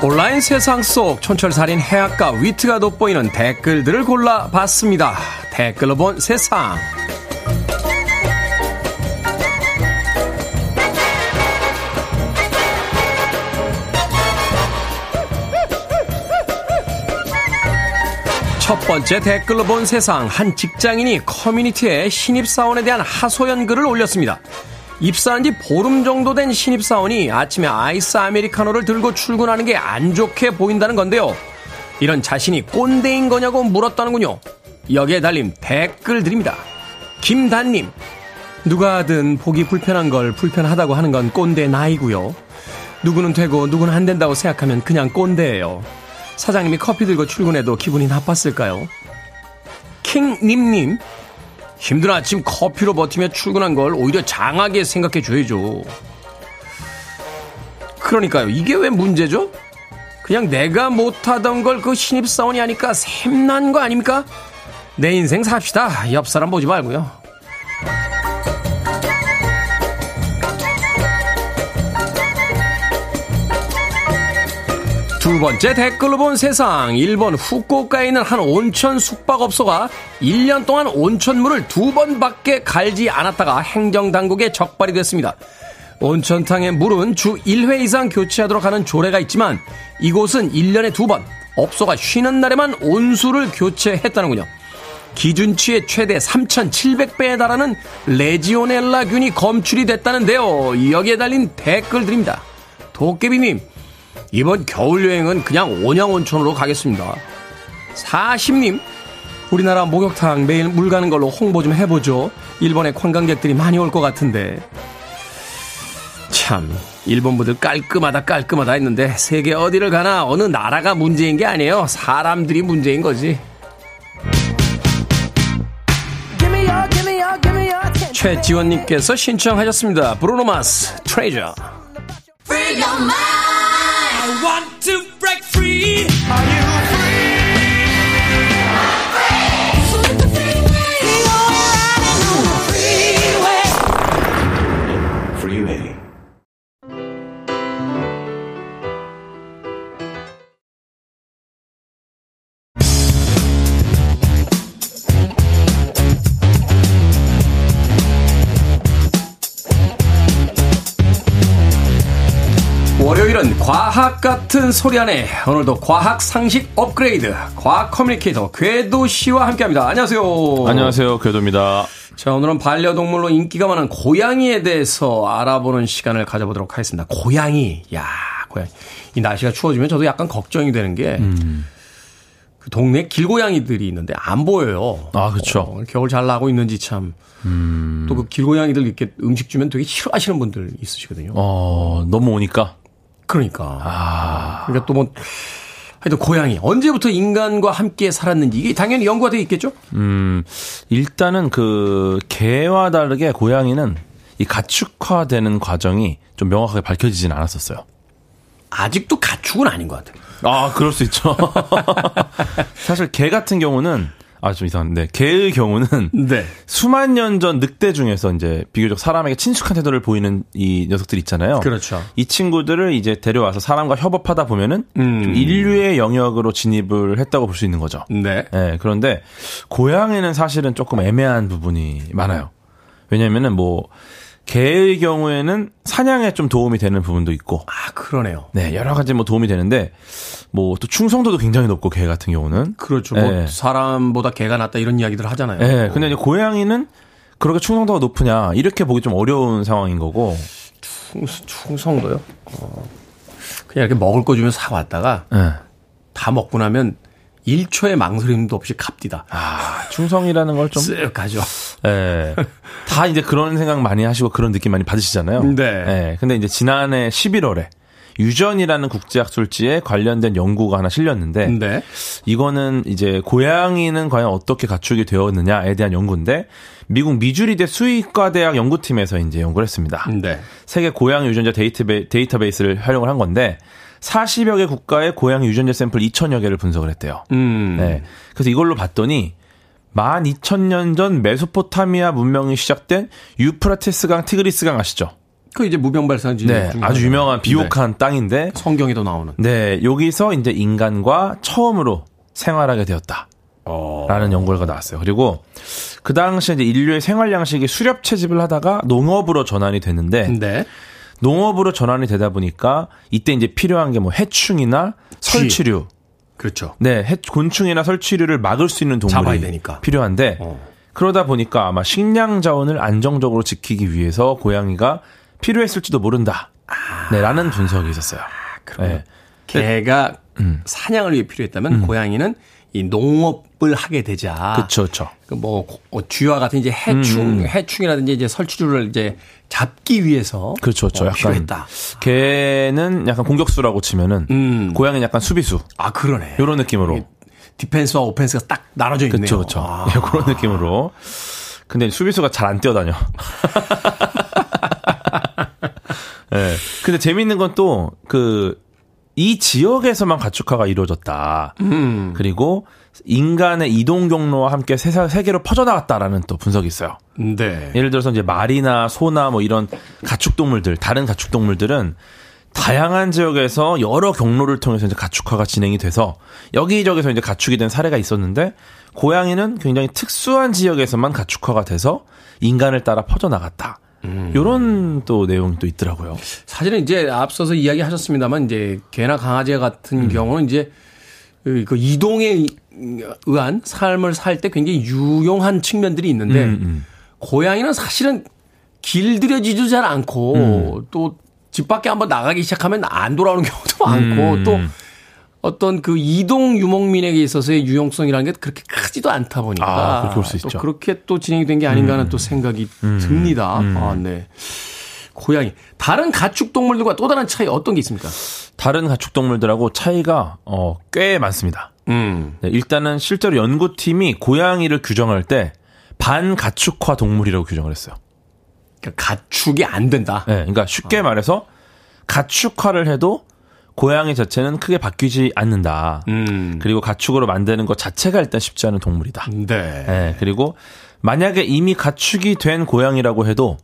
온라인 세상 속 촌철살인 해악과 위트가 돋보이는 댓글들을 골라봤습니다. 댓글로 본 세상. 첫 번째 댓글로 본 세상 한 직장인이 커뮤니티에 신입사원에 대한 하소연 글을 올렸습니다. 입사한 지 보름 정도 된 신입사원이 아침에 아이스 아메리카노를 들고 출근하는 게 안 좋게 보인다는 건데요. 이런 자신이 꼰대인 거냐고 물었다는군요. 여기에 달린 댓글 드립니다. 김단님, 누가 하든 보기 불편한 걸 불편하다고 하는 건 꼰대 나이고요. 누구는 되고 누구는 안 된다고 생각하면 그냥 꼰대예요. 사장님이 커피 들고 출근해도 기분이 나빴을까요? 킹님님, 힘든 아침 커피로 버티며 출근한 걸 오히려 장하게 생각해 줘야죠. 그러니까요. 이게 왜 문제죠? 그냥 내가 못하던 걸 그 신입사원이 하니까 샘난 거 아닙니까? 내 인생 삽시다. 옆 사람 보지 말고요. 두 번째 댓글로 본 세상. 일본 후쿠오카에 있는 한 온천 숙박업소가 1년 동안 온천물을 두 번밖에 갈지 않았다가 행정당국에 적발이 됐습니다. 온천탕의 물은 주 1회 이상 교체하도록 하는 조례가 있지만 이곳은 1년에 두 번, 업소가 쉬는 날에만 온수를 교체했다는군요. 기준치의 최대 3,700배에 달하는 레지오넬라균이 검출이 됐다는데요. 여기에 달린 댓글들입니다. 도깨비님, 이번 겨울 여행은 그냥 온양온천으로 가겠습니다. 40님, 우리나라 목욕탕 매일 물 가는 걸로 홍보 좀 해보죠. 일본에 관광객들이 많이 올 것 같은데. 참, 일본 분들 깔끔하다 깔끔하다 했는데 세계 어디를 가나 어느 나라가 문제인 게 아니에요. 사람들이 문제인 거지. 최지원님께서 신청하셨습니다. 브루노마스 트레이저. want to break free. 과학 같은 소리 안에 오늘도 과학 상식 업그레이드 과학 커뮤니케이터 궤도 씨와 함께합니다. 안녕하세요. 안녕하세요. 궤도입니다. 자 오늘은 반려동물로 인기가 많은 고양이에 대해서 알아보는 시간을 가져보도록 하겠습니다. 고양이, 야 고양이. 이 날씨가 추워지면 저도 약간 걱정이 되는 게. 음. 그 동네 길고양이들이 있는데 안 보여요. 아, 그렇죠. 어, 겨울 잘 나고 있는지 참. 음. 또그 길고양이들 이렇게 음식 주면 되게 싫어하시는 분들 있으시거든요. 어, 너무 오니까. 그러니까. 아. 그러니까 또 뭐, 하여튼 고양이 언제부터 인간과 함께 살았는지 이게 당연히 연구가 되어 있겠죠? 음, 일단은 그 개와 다르게 고양이는 이 가축화되는 과정이 좀 명확하게 밝혀지진 않았었어요. 아직도 가축은 아닌 것 같아요. 아, 그럴 수 있죠. 사실 개 같은 경우는 아, 좀 이상한데. 개의 경우는. 네. 수만 년 전 늑대 중에서 이제 비교적 사람에게 친숙한 태도를 보이는 이 녀석들 있잖아요. 그렇죠. 이 친구들을 이제 데려와서 사람과 협업하다 보면은 음. 인류의 영역으로 진입을 했다고 볼 수 있는 거죠. 네. 네. 그런데 고양이는 사실은 조금 애매한 부분이 많아요. 왜냐면은 뭐, 개의 경우에는 사냥에 좀 도움이 되는 부분도 있고. 아, 그러네요. 네, 여러 가지 뭐 도움이 되는데, 뭐 또 충성도도 굉장히 높고, 개 같은 경우는. 그렇죠. 뭐 네. 뭐 사람보다 개가 낫다 이런 이야기들 하잖아요. 네, 근데 이제 고양이는 그렇게 충성도가 높으냐, 이렇게 보기 좀 어려운 상황인 거고. 충, 충성도요? 어, 그냥 이렇게 먹을 거 주면 사왔다가, 네. 다 먹고 나면 1초의 망설임도 없이 갑디다. 아, 충성이라는 걸 좀. 쓱 가죠. 예. 다 이제 그런 생각 많이 하시고 그런 느낌 많이 받으시잖아요. 네. 예. 근데 이제 지난해 11월에 유전이라는 국제학술지에 관련된 연구가 하나 실렸는데 네. 이거는 이제 고양이는 과연 어떻게 가축이 되었느냐에 대한 연구인데 미국 미주리대 수의과 대학 연구팀에서 이제 연구를 했습니다. 네. 세계 고양이 유전자 데이터베, 데이터베이스를 활용을 한 건데 40여 개 국가의 고양이 유전자 샘플 2천여 개를 분석을 했대요. 음. 네. 그래서 이걸로 봤더니 12,000년 전 메소포타미아 문명이 시작된 유프라테스강, 티그리스강 아시죠? 그 이제 무병발산지 네, 아주 유명한 비옥한 네. 땅인데 성경에도 나오는. 네, 여기서 이제 인간과 처음으로 생활하게 되었다. 어. 라는 연구가 나왔어요. 그리고 그 당시에 이제 인류의 생활 양식이 수렵 채집을 하다가 농업으로 전환이 됐는데 네. 농업으로 전환이 되다 보니까 이때 이제 필요한 게 뭐 해충이나 설치류. 그렇죠. 네, 해, 곤충이나 설치류를 막을 수 있는 동물이 필요한데 어. 그러다 보니까 아마 식량 자원을 안정적으로 지키기 위해서 고양이가 필요했을지도 모른다. 아. 네, 라는 분석이 있었어요. 아, 네. 개가 음. 사냥을 위해 필요했다면 음. 고양이는 이 농업 을 하게 되자. 그렇죠, 그렇죠. 뭐 쥐와 같은 이제 해충, 음. 해충이라든지 이제 설치류를 이제 잡기 위해서 그렇죠, 그렇죠. 어, 필요했다. 개는 약간 공격수라고 치면은 음. 고양이는 약간 수비수. 아 그러네. 이런 느낌으로. 디펜스와 오펜스가 딱 나눠져 있네요. 그렇죠, 그렇죠. 아. 그런 느낌으로. 근데 수비수가 잘 안 뛰어다녀. 네. 근데 재밌는 건 또 그 이 지역에서만 가축화가 이루어졌다. 음. 그리고 인간의 이동 경로와 함께 세사, 세계로 퍼져나갔다라는 또 분석이 있어요. 네. 예를 들어서 이제 말이나 소나 뭐 이런 가축 동물들, 다른 가축 동물들은 다양한 지역에서 여러 경로를 통해서 이제 가축화가 진행이 돼서 여기저기서 이제 가축이 된 사례가 있었는데 고양이는 굉장히 특수한 지역에서만 가축화가 돼서 인간을 따라 퍼져나갔다. 음. 요런 또 내용이 또 있더라고요. 사실은 이제 앞서서 이야기하셨습니다만 이제 개나 강아지 같은 음. 경우는 이제 그, 그 이동에 의한 삶을 살 때 굉장히 유용한 측면들이 있는데 음, 음. 고양이는 사실은 길들여지도 잘 않고 음. 또집 밖에 한번 나가기 시작하면 안 돌아오는 경우도 많고 음. 또 어떤 그 이동 유목민에게 있어서의 유용성이라는 게 그렇게 크지도 않다 보니까 아, 그렇게 또 그렇게 또 진행이 된 게 아닌가 하는 음. 또 생각이 음. 듭니다. 음. 아, 네. 고양이. 다른 가축 동물들과 또 다른 차이 어떤 게 있습니까? 다른 가축 동물들하고 차이가 어, 꽤 많습니다. 음. 네, 일단은 실제로 연구팀이 고양이를 규정할 때 반가축화 동물이라고 규정을 했어요. 그러니까 가축이 안 된다. 네, 그러니까 쉽게 어. 말해서 가축화를 해도 고양이 자체는 크게 바뀌지 않는다. 음. 그리고 가축으로 만드는 것 자체가 일단 쉽지 않은 동물이다. 네. 네. 그리고 만약에 이미 가축이 된 고양이라고 해도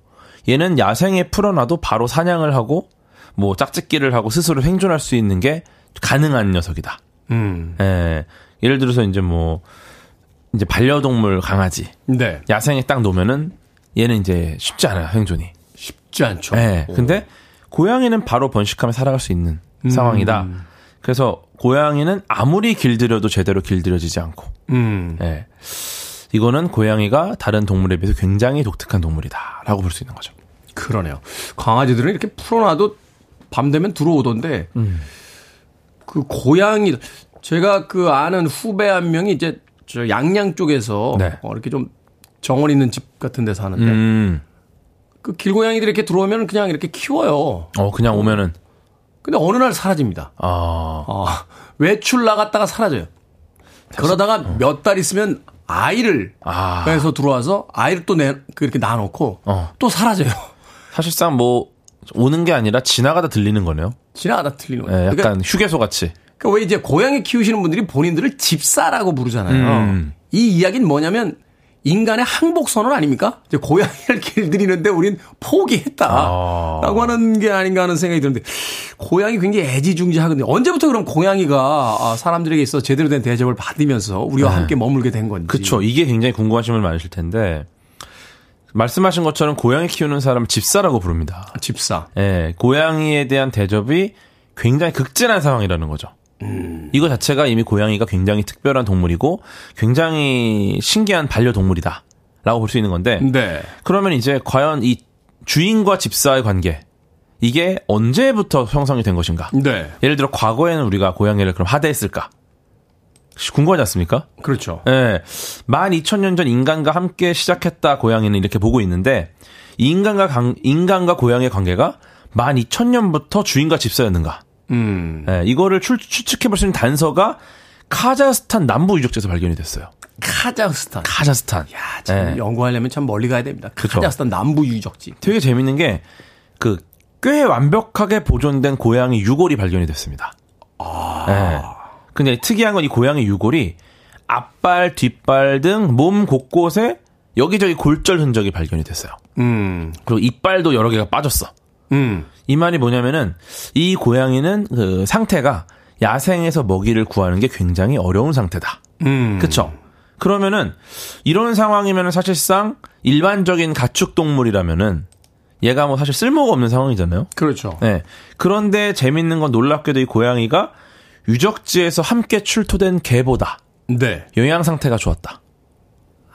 얘는 야생에 풀어놔도 바로 사냥을 하고 뭐 짝짓기를 하고 스스로 생존할 수 있는 게 가능한 녀석이다. 음. 예. 예를 들어서 이제 뭐 이제 반려동물 강아지. 네. 야생에 딱 놓으면은 얘는 이제 쉽지 않아요, 생존이. 쉽지 않죠. 예. 근데 고양이는 바로 번식하며 살아갈 수 있는 음. 상황이다. 그래서 고양이는 아무리 길들여도 제대로 길들여지지 않고. 음. 예. 이거는 고양이가 다른 동물에 비해서 굉장히 독특한 동물이다라고 볼 수 있는 거죠. 그러네요. 강아지들은 이렇게 풀어놔도 밤 되면 들어오던데 음. 그 고양이 제가 그 아는 후배 한 명이 이제 저 양양 쪽에서 네. 어, 이렇게 좀 정원 있는 집 같은 데 사는데 음. 그 길고양이들이 이렇게 들어오면 그냥 이렇게 키워요. 어 그냥 오면은 근데 어느 날 사라집니다. 아. 어, 외출 나갔다가 사라져요. 그러다가 어. 몇달 있으면 아이를 아. 해서 들어와서 아이를 또 내, 그렇게 놔놓고 어. 또 사라져요. 사실상 뭐 오는 게 아니라 지나가다 들리는 거네요. 지나가다 들리는 거예요. 네, 약간 그러니까, 휴게소 같이. 그러니까 왜 이제 고양이 키우시는 분들이 본인들을 집사라고 부르잖아요. 음. 이 이야기는 뭐냐면 인간의 항복 선언 아닙니까? 이제 고양이를 길들이는데 우린 포기했다라고 아. 하는 게 아닌가 하는 생각이 드는데 고양이 굉장히 애지중지하거든요. 언제부터 그럼 고양이가 아, 사람들에게 있어 제대로 된 대접을 받으면서 우리와 네. 함께 머물게 된 건지. 그렇죠. 이게 굉장히 궁금하신 분 많으실 텐데 말씀하신 것처럼 고양이 키우는 사람을 집사라고 부릅니다. 집사. 예, 네, 고양이에 대한 대접이 굉장히 극진한 상황이라는 거죠. 음. 이거 자체가 이미 고양이가 굉장히 특별한 동물이고 굉장히 신기한 반려동물이다. 라고 볼 수 있는 건데. 네. 그러면 이제 과연 이 주인과 집사의 관계. 이게 언제부터 형성이 된 것인가? 네. 예를 들어 과거에는 우리가 고양이를 그럼 하대했을까? 궁금하지 않습니까? 그렇죠. 예. 네. 12,000년 전 인간과 함께 시작했다 고양이는 이렇게 보고 있는데 인간과 강, 인간과 고양이의 관계가 12,000년부터 주인과 집사였는가? 음. 네, 이거를 출, 추측해 볼 수 있는 단서가 카자흐스탄 남부 유적지에서 발견이 됐어요. 카자흐스탄. 카자흐스탄. 야, 참 네. 연구하려면 참 멀리 가야 됩니다. 그쵸? 카자흐스탄 남부 유적지. 되게 재밌는 게 그 꽤 완벽하게 보존된 고양이 유골이 발견이 됐습니다. 아. 네. 근데 특이한 건 이 고양이 유골이 앞발, 뒷발 등 몸 곳곳에 여기저기 골절 흔적이 발견이 됐어요. 음. 그리고 이빨도 여러 개가 빠졌어. 음. 이 말이 뭐냐면은 이 고양이는 그 상태가 야생에서 먹이를 구하는 게 굉장히 어려운 상태다. 음. 그쵸? 그러면은 이런 상황이면은 사실상 일반적인 가축 동물이라면은 얘가 뭐 사실 쓸모가 없는 상황이잖아요. 그렇죠. 네. 그런데 재밌는 건 놀랍게도 이 고양이가 유적지에서 함께 출토된 개보다 네. 영양 상태가 좋았다.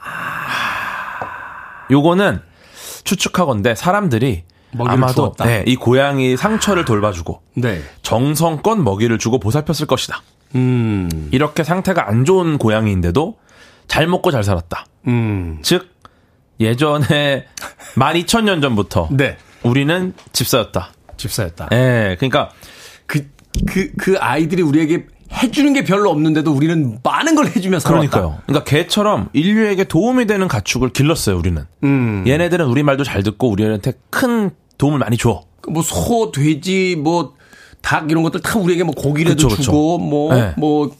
아... 요거는 추측하건데 사람들이 아마도 네, 이 고양이 상처를 돌봐주고 네. 정성껏 먹이를 주고 보살폈을 것이다. 음. 이렇게 상태가 안 좋은 고양이인데도 잘 먹고 잘 살았다. 음. 즉 예전에 12,000년 전부터 네. 우리는 집사였다. 집사였다. 예. 네, 그러니까 그 그, 그 아이들이 우리에게 해주는 게 별로 없는데도 우리는 많은 걸 해주면서 그러니까요. 그러니까 개처럼 인류에게 도움이 되는 가축을 길렀어요. 우리는. 음. 얘네들은 우리 말도 잘 듣고 우리한테 큰 도움을 많이 줘. 뭐 소, 돼지, 뭐 닭 이런 것들 다 우리에게 뭐 고기라도 그쵸, 주고 뭐뭐 네. 뭐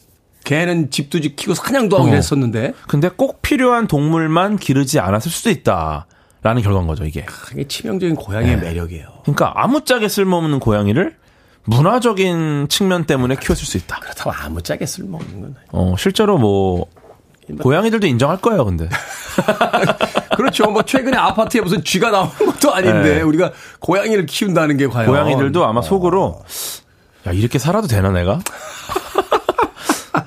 개는 집도 지키고 사냥도 하고 어. 이랬었는데. 근데 꼭 필요한 동물만 기르지 않았을 수도 있다. 라는 결과인 거죠, 이게. 이게 치명적인 고양이의 네. 매력이에요. 그러니까 아무짝에 쓸모없는 고양이를 문화적인 측면 때문에 키웠을 수 있다. 그렇다고 아무짝에 쓸모없는 건. 어, 실제로 뭐 고양이들도 인정할 거예요, 근데. 그렇죠. 뭐 최근에 아파트에 무슨 쥐가 나오는 것도 아닌데 네. 우리가 고양이를 키운다는 게 과연 고양이들도 아마 속으로 야 이렇게 살아도 되나 내가?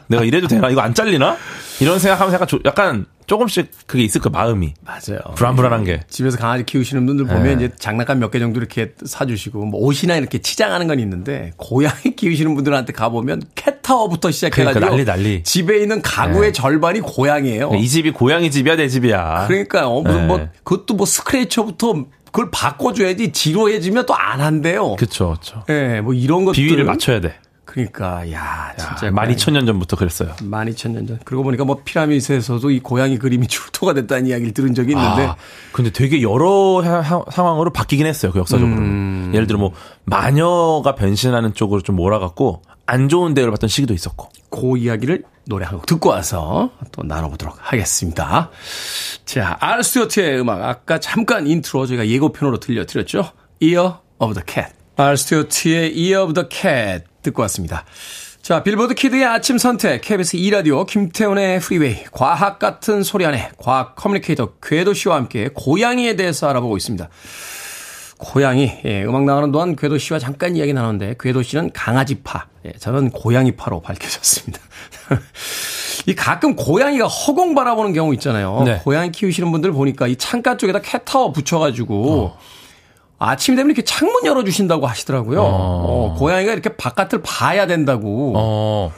내가 이래도 되나? 이거 안 잘리나? 이런 생각하면서 약간, 조, 약간 조금씩 그게 있을 거 마음이. 맞아요. 불안불안한 게. 집에서 강아지 키우시는 분들 보면 네. 이제 장난감 몇 개 정도 이렇게 사주시고 뭐 옷이나 이렇게 치장하는 건 있는데 고양이 키우시는 분들한테 가보면 캣타워부터 시작해가지고 그러니까 난리 난리. 집에 있는 가구의 네. 절반이 고양이에요. 이 집이 고양이 집이야 내 집이야. 그러니까 어, 무슨 뭐 네. 뭐 그것도 뭐 스크래처부터 그걸 바꿔줘야지 지루해지면 또 안 한대요. 그렇죠, 그렇죠. 예, 뭐 이런 것들 비위를 맞춰야 돼. 그러니까 야 진짜 12,000년 전부터 그랬어요. 12,000년 전. 그러고 보니까 뭐 피라미드에서도 이 고양이 그림이 출토가 됐다는 이야기를 들은 적이 있는데 아, 근데 되게 여러 하, 상황으로 바뀌긴 했어요. 그 역사적으로. 음. 예를 들어 뭐 마녀가 변신하는 쪽으로 좀 몰아갔고 안 좋은 대우를 받던 시기도 있었고. 그 이야기를 노래 한 곡 듣고 와서 또 나눠보도록 하겠습니다. 자, 알스튜어트의 음악 아까 잠깐 인트로 저희가 예고편으로 들려드렸죠. Year of the Cat. 알스튜어트의 Year of the Cat 듣고 왔습니다. 자, 빌보드 키드의 아침 선택, KBS 2라디오, 김태훈의 프리웨이, 과학 같은 소리 안에 과학 커뮤니케이터 궤도 씨와 함께 고양이에 대해서 알아보고 있습니다. 고양이, 예, 음악 나가는 동안 궤도 씨와 잠깐 이야기 나눴는데, 궤도 씨는 강아지파, 예, 저는 고양이파로 밝혀졌습니다. 이 가끔 고양이가 허공 바라보는 경우 있잖아요. 네. 고양이 키우시는 분들 보니까 이 창가 쪽에다 캣타워 붙여가지고, 어. 아침이 되면 이렇게 창문 열어주신다고 하시더라고요. 어. 어, 고양이가 이렇게 바깥을 봐야 된다고. 어.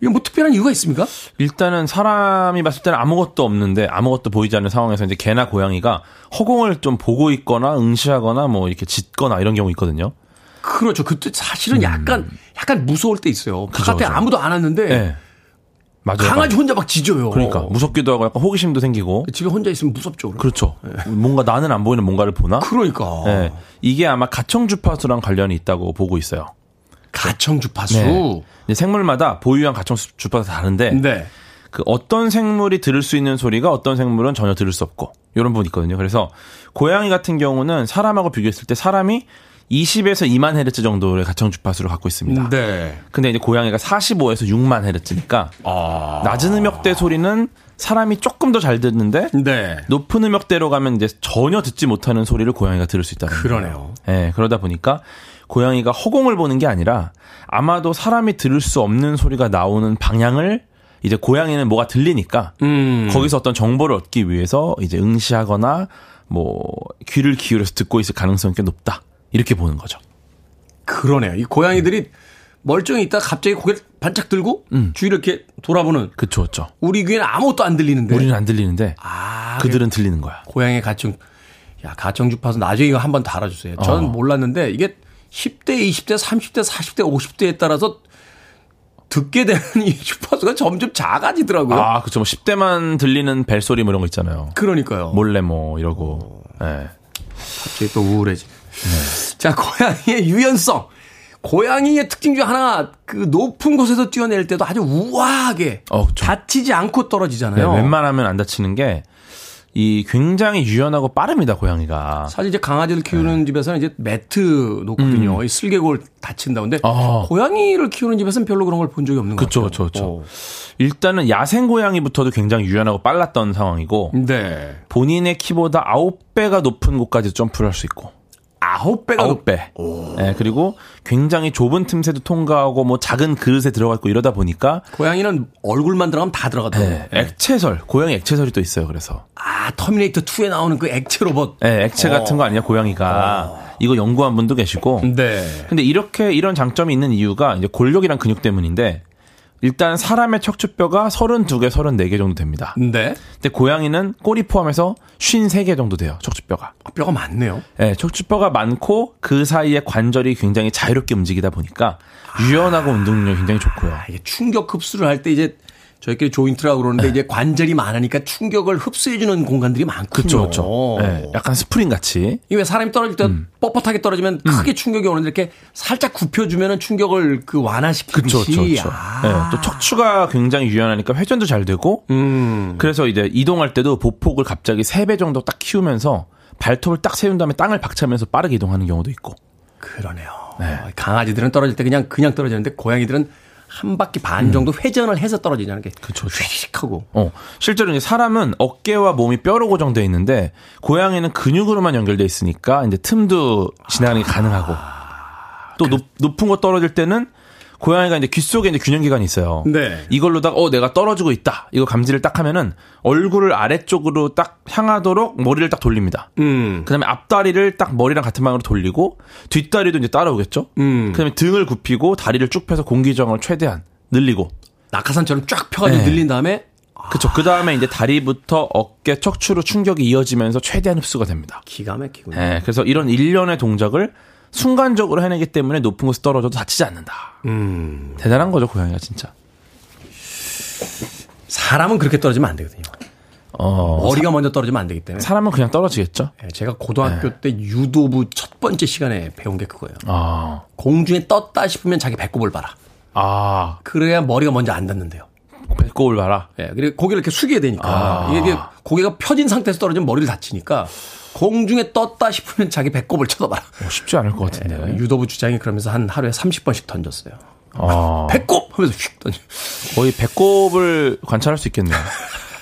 이게 뭐 특별한 이유가 있습니까? 일단은 사람이 봤을 때는 아무것도 없는데 아무것도 보이지 않는 상황에서 이제 개나 고양이가 허공을 좀 보고 있거나 응시하거나 뭐 이렇게 짖거나 이런 경우 있거든요. 그렇죠. 그때 사실은 약간 음. 약간 무서울 때 있어요. 그죠, 바깥에 그죠. 아무도 안 왔는데 네. 맞아요. 강아지 혼자 막 짖어요. 그러니까 무섭기도 하고 약간 호기심도 생기고. 집에 혼자 있으면 무섭죠. 그렇죠. 네. 뭔가 나는 안 보이는 뭔가를 보나? 그러니까. 네. 이게 아마 가청 주파수랑 관련이 있다고 보고 있어요. 가청 주파수. 네. 생물마다 보유한 가청 주파수 다른데. 네. 그 어떤 생물이 들을 수 있는 소리가 어떤 생물은 전혀 들을 수 없고 이런 부분이 있거든요. 그래서 고양이 같은 경우는 사람하고 비교했을 때 사람이 20에서 2만 헤르츠 정도의 가청 주파수를 갖고 있습니다. 네. 근데 이제 고양이가 45에서 6만 헤르츠니까 아... 낮은 음역대 소리는 사람이 조금 더 잘 듣는데 네. 높은 음역대로 가면 이제 전혀 듣지 못하는 소리를 고양이가 들을 수 있다는 거예요. 그러네요. 네, 그러다 보니까 고양이가 허공을 보는 게 아니라 아마도 사람이 들을 수 없는 소리가 나오는 방향을 이제 고양이는 뭐가 들리니까 음. 거기서 어떤 정보를 얻기 위해서 이제 응시하거나 뭐 귀를 기울여서 듣고 있을 가능성이 꽤 높다. 이렇게 보는 거죠. 그러네요. 이 고양이들이 멀쩡히 있다 갑자기 고개를 반짝 들고 음. 주위를 이렇게 돌아보는. 그쵸, 그쵸. 우리 귀에는 아무것도 안 들리는데. 우리는 안 들리는데. 아, 그들은 들리는 거야. 고양이 가청. 야, 가청 주파수 나중에 이거 한번 달아주세요. 저는 어. 몰랐는데 이게 10대, 20대, 30대, 40대, 50대에 따라서 듣게 되는 이 주파수가 점점 작아지더라고요. 아, 그쵸. 뭐 10대만 들리는 벨소리 뭐 이런 거 있잖아요. 그러니까요. 몰래 뭐 이러고. 예. 어. 네. 갑자기 또 우울해지. 네. 자, 고양이의 유연성. 고양이의 특징 중 하나가 그 높은 곳에서 뛰어낼 때도 아주 우아하게 어, 다치지 않고 떨어지잖아요. 네, 웬만하면 안 다치는 게 이 굉장히 유연하고 빠릅니다 고양이가. 사실 이제 강아지를 키우는 네. 집에서는 이제 매트 놓거든요. 음. 슬개골 다친다. 근데 아. 고양이를 키우는 집에서는 별로 그런 걸 본 적이 없는 그쵸, 것 같아요. 그렇죠, 그렇죠. 일단은 야생 고양이부터도 굉장히 유연하고 빨랐던 상황이고, 네. 본인의 키보다 9배가 높은 곳까지 점프를 할 수 있고. 아홉 배가 아홉 배. 네, 그리고 굉장히 좁은 틈새도 통과하고 뭐 작은 그릇에 들어가 있고 이러다 보니까 고양이는 얼굴만 들어가면 다 들어가더라고요. 네, 네. 액체설, 고양이 액체설이 또 있어요. 그래서 아 터미네이터 2에 나오는 그 액체 로봇. 네, 액체 같은 거 아니야 고양이가. 어. 이거 연구한 분도 계시고. 네. 근데 이렇게 이런 장점이 있는 이유가 이제 골격이랑 근육 때문인데 일단 사람의 척추뼈가 32개, 34개 정도 됩니다. 네. 근데 고양이는 꼬리 포함해서 53개 정도 돼요. 척추뼈가. 아, 뼈가 많네요. 네, 척추뼈가 많고 그 사이에 관절이 굉장히 자유롭게 움직이다 보니까 유연하고 아, 운동 능력이 굉장히 좋고요. 이게 충격 흡수를 할 때 이제 저희끼리 조인트라고 그러는데 네. 이제 관절이 많으니까 충격을 흡수해주는 공간들이 많군요. 그렇죠. 그렇죠. 네, 약간 스프링 같이. 이게 사람이 떨어질 때 음. 뻣뻣하게 떨어지면 음. 크게 충격이 오는데 이렇게 살짝 굽혀주면 충격을 그 완화시키듯이. 그렇죠. 그렇죠. 아. 네, 또 척추가 굉장히 유연하니까 회전도 잘 되고. 음. 그래서 이제 이동할 때도 보폭을 갑자기 3배 정도 딱 키우면서 발톱을 딱 세운 다음에 땅을 박차면서 빠르게 이동하는 경우도 있고. 그러네요. 네. 강아지들은 떨어질 때 그냥 그냥 떨어지는데 고양이들은 한 바퀴 반 정도 음. 회전을 해서 떨어지냐는 게 그렇죠. 휙하고. 어. 실제로 이제 사람은 어깨와 몸이 뼈로 고정돼 있는데 고양이는 근육으로만 연결돼 있으니까 이제 틈도 지나가는 게 가능하고 또 그... 높, 높은 곳 떨어질 때는 고양이가 이제 귀 속에 이제 균형기관이 있어요. 네. 이걸로다가 어 내가 떨어지고 있다. 이거 감지를 딱 하면은 얼굴을 아래쪽으로 딱 향하도록 머리를 딱 돌립니다. 음. 그다음에 앞다리를 딱 머리랑 같은 방향으로 돌리고 뒷다리도 이제 따라오겠죠. 음. 그다음에 등을 굽히고 다리를 쭉 펴서 공기정을 최대한 늘리고 낙하산처럼 쫙 펴가지고 네. 늘린 다음에 그쵸. 그 다음에 이제 다리부터 어깨, 척추로 충격이 이어지면서 최대한 흡수가 됩니다. 기가 막히군요. 네. 그래서 이런 일련의 동작을 순간적으로 해내기 때문에 높은 곳에 떨어져도 다치지 않는다. 음. 대단한 거죠, 고양이가 진짜. 사람은 그렇게 떨어지면 안 되거든요. 어, 머리가 사, 먼저 떨어지면 안 되기 때문에. 사람은 그냥 떨어지겠죠? 네, 제가 고등학교 네. 때 유도부 첫 번째 시간에 배운 게 그거예요. 아. 공중에 떴다 싶으면 자기 배꼽을 봐라. 아. 그래야 머리가 먼저 안 닿는데요. 배꼽을 봐라? 예, 네, 그리고 고개를 이렇게 숙여야 되니까. 아. 이게 고개가 펴진 상태에서 떨어지면 머리를 다치니까 공중에 떴다 싶으면 자기 배꼽을 쳐다봐라. 어, 쉽지 않을 것 같은데. 네, 유도부 주장이 그러면서 한 하루에 30번씩 던졌어요. 아. 배꼽! 하면서 휙 던져. 거의 배꼽을 관찰할 수 있겠네요.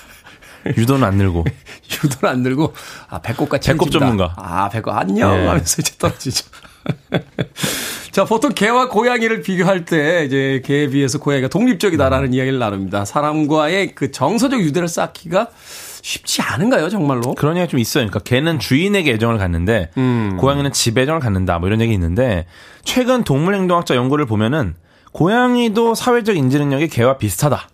유도는 안 늘고. 유도는 안 늘고, 아, 배꼽까지. 배꼽 전문가. 아, 배꼽 안녕! 네. 하면서 이제 떨어지죠. 자, 보통 개와 고양이를 비교할 때, 이제 개에 비해서 고양이가 독립적이다라는 음. 이야기를 나눕니다. 사람과의 그 정서적 유대를 쌓기가 쉽지 않은가요, 정말로? 그런 얘기가 좀 있어요. 그러니까 개는 주인에게 애정을 갖는데 음. 고양이는 집에 애정을 갖는다. 뭐 이런 얘기 있는데 최근 동물행동학자 연구를 보면은 고양이도 사회적 인지 능력이 개와 비슷하다.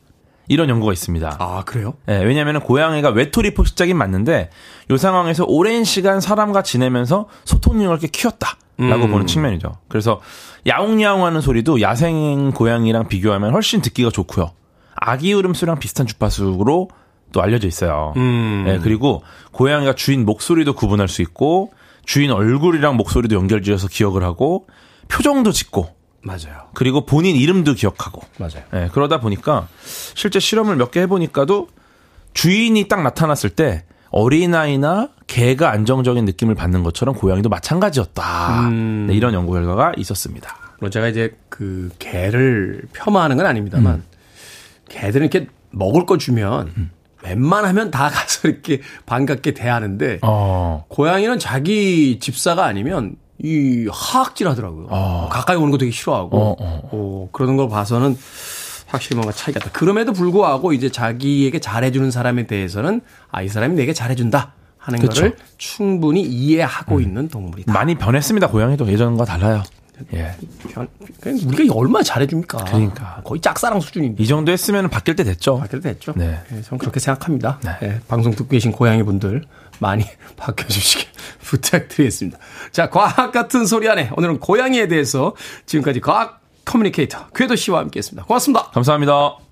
이런 연구가 있습니다. 아, 그래요? 네, 왜냐하면 고양이가 외톨이 포식자긴 맞는데 이 상황에서 오랜 시간 사람과 지내면서 소통 능력을 이렇게 키웠다 라고 음. 보는 측면이죠. 그래서 야옹야옹 하는 소리도 야생 고양이랑 비교하면 훨씬 듣기가 좋고요. 아기 울음소리랑 비슷한 주파수로 또 알려져 있어요. 음. 네, 그리고 고양이가 주인 목소리도 구분할 수 있고 주인 얼굴이랑 목소리도 연결지어서 기억을 하고 표정도 짓고 맞아요. 그리고 본인 이름도 기억하고 맞아요. 네, 그러다 보니까 실제 실험을 몇 개 해보니까도 주인이 딱 나타났을 때 어린아이나 개가 안정적인 느낌을 받는 것처럼 고양이도 마찬가지였다. 음. 네, 이런 연구 결과가 있었습니다. 물론 제가 이제 그 개를 폄하하는 건 아닙니다만 음. 개들은 이렇게 먹을 거 주면 음. 웬만하면 다 가서 이렇게 반갑게 대하는데 어. 고양이는 자기 집사가 아니면 이 하악질 하더라고요. 어. 가까이 오는 거 되게 싫어하고 어, 어. 어, 그러는 걸 봐서는 확실히 뭔가 차이가 있다. 그럼에도 불구하고 이제 자기에게 잘해주는 사람에 대해서는 아 이 사람이 내게 잘해준다. 하는 그쵸. 거를 충분히 이해하고 음. 있는 동물이다. 많이 변했습니다. 고양이도 예전과 달라요. 예. 우리가 얼마나 잘해줍니까? 그러니까. 거의 짝사랑 수준인데. 이 정도 했으면 바뀔 때 됐죠. 바뀔 때 됐죠. 네. 네 저는 그렇게 생각합니다. 네. 네. 방송 듣고 계신 고양이 분들 많이 바뀌어주시길 부탁드리겠습니다. 자, 과학 같은 소리 안에 오늘은 고양이에 대해서 지금까지 과학 커뮤니케이터 궤도 씨와 함께 했습니다. 고맙습니다. 감사합니다.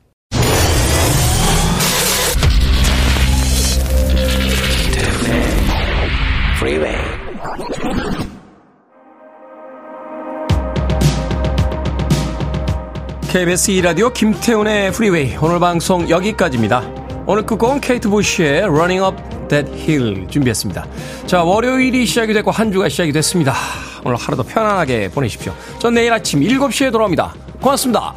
KBS 2라디오 김태훈의 프리웨이 오늘 방송 여기까지입니다. 오늘 끝곡은 케이트 부시의 Running Up That Hill 준비했습니다. 자 월요일이 시작이 됐고 한 주가 시작이 됐습니다. 오늘 하루도 편안하게 보내십시오. 전 내일 아침 7시에 돌아옵니다. 고맙습니다.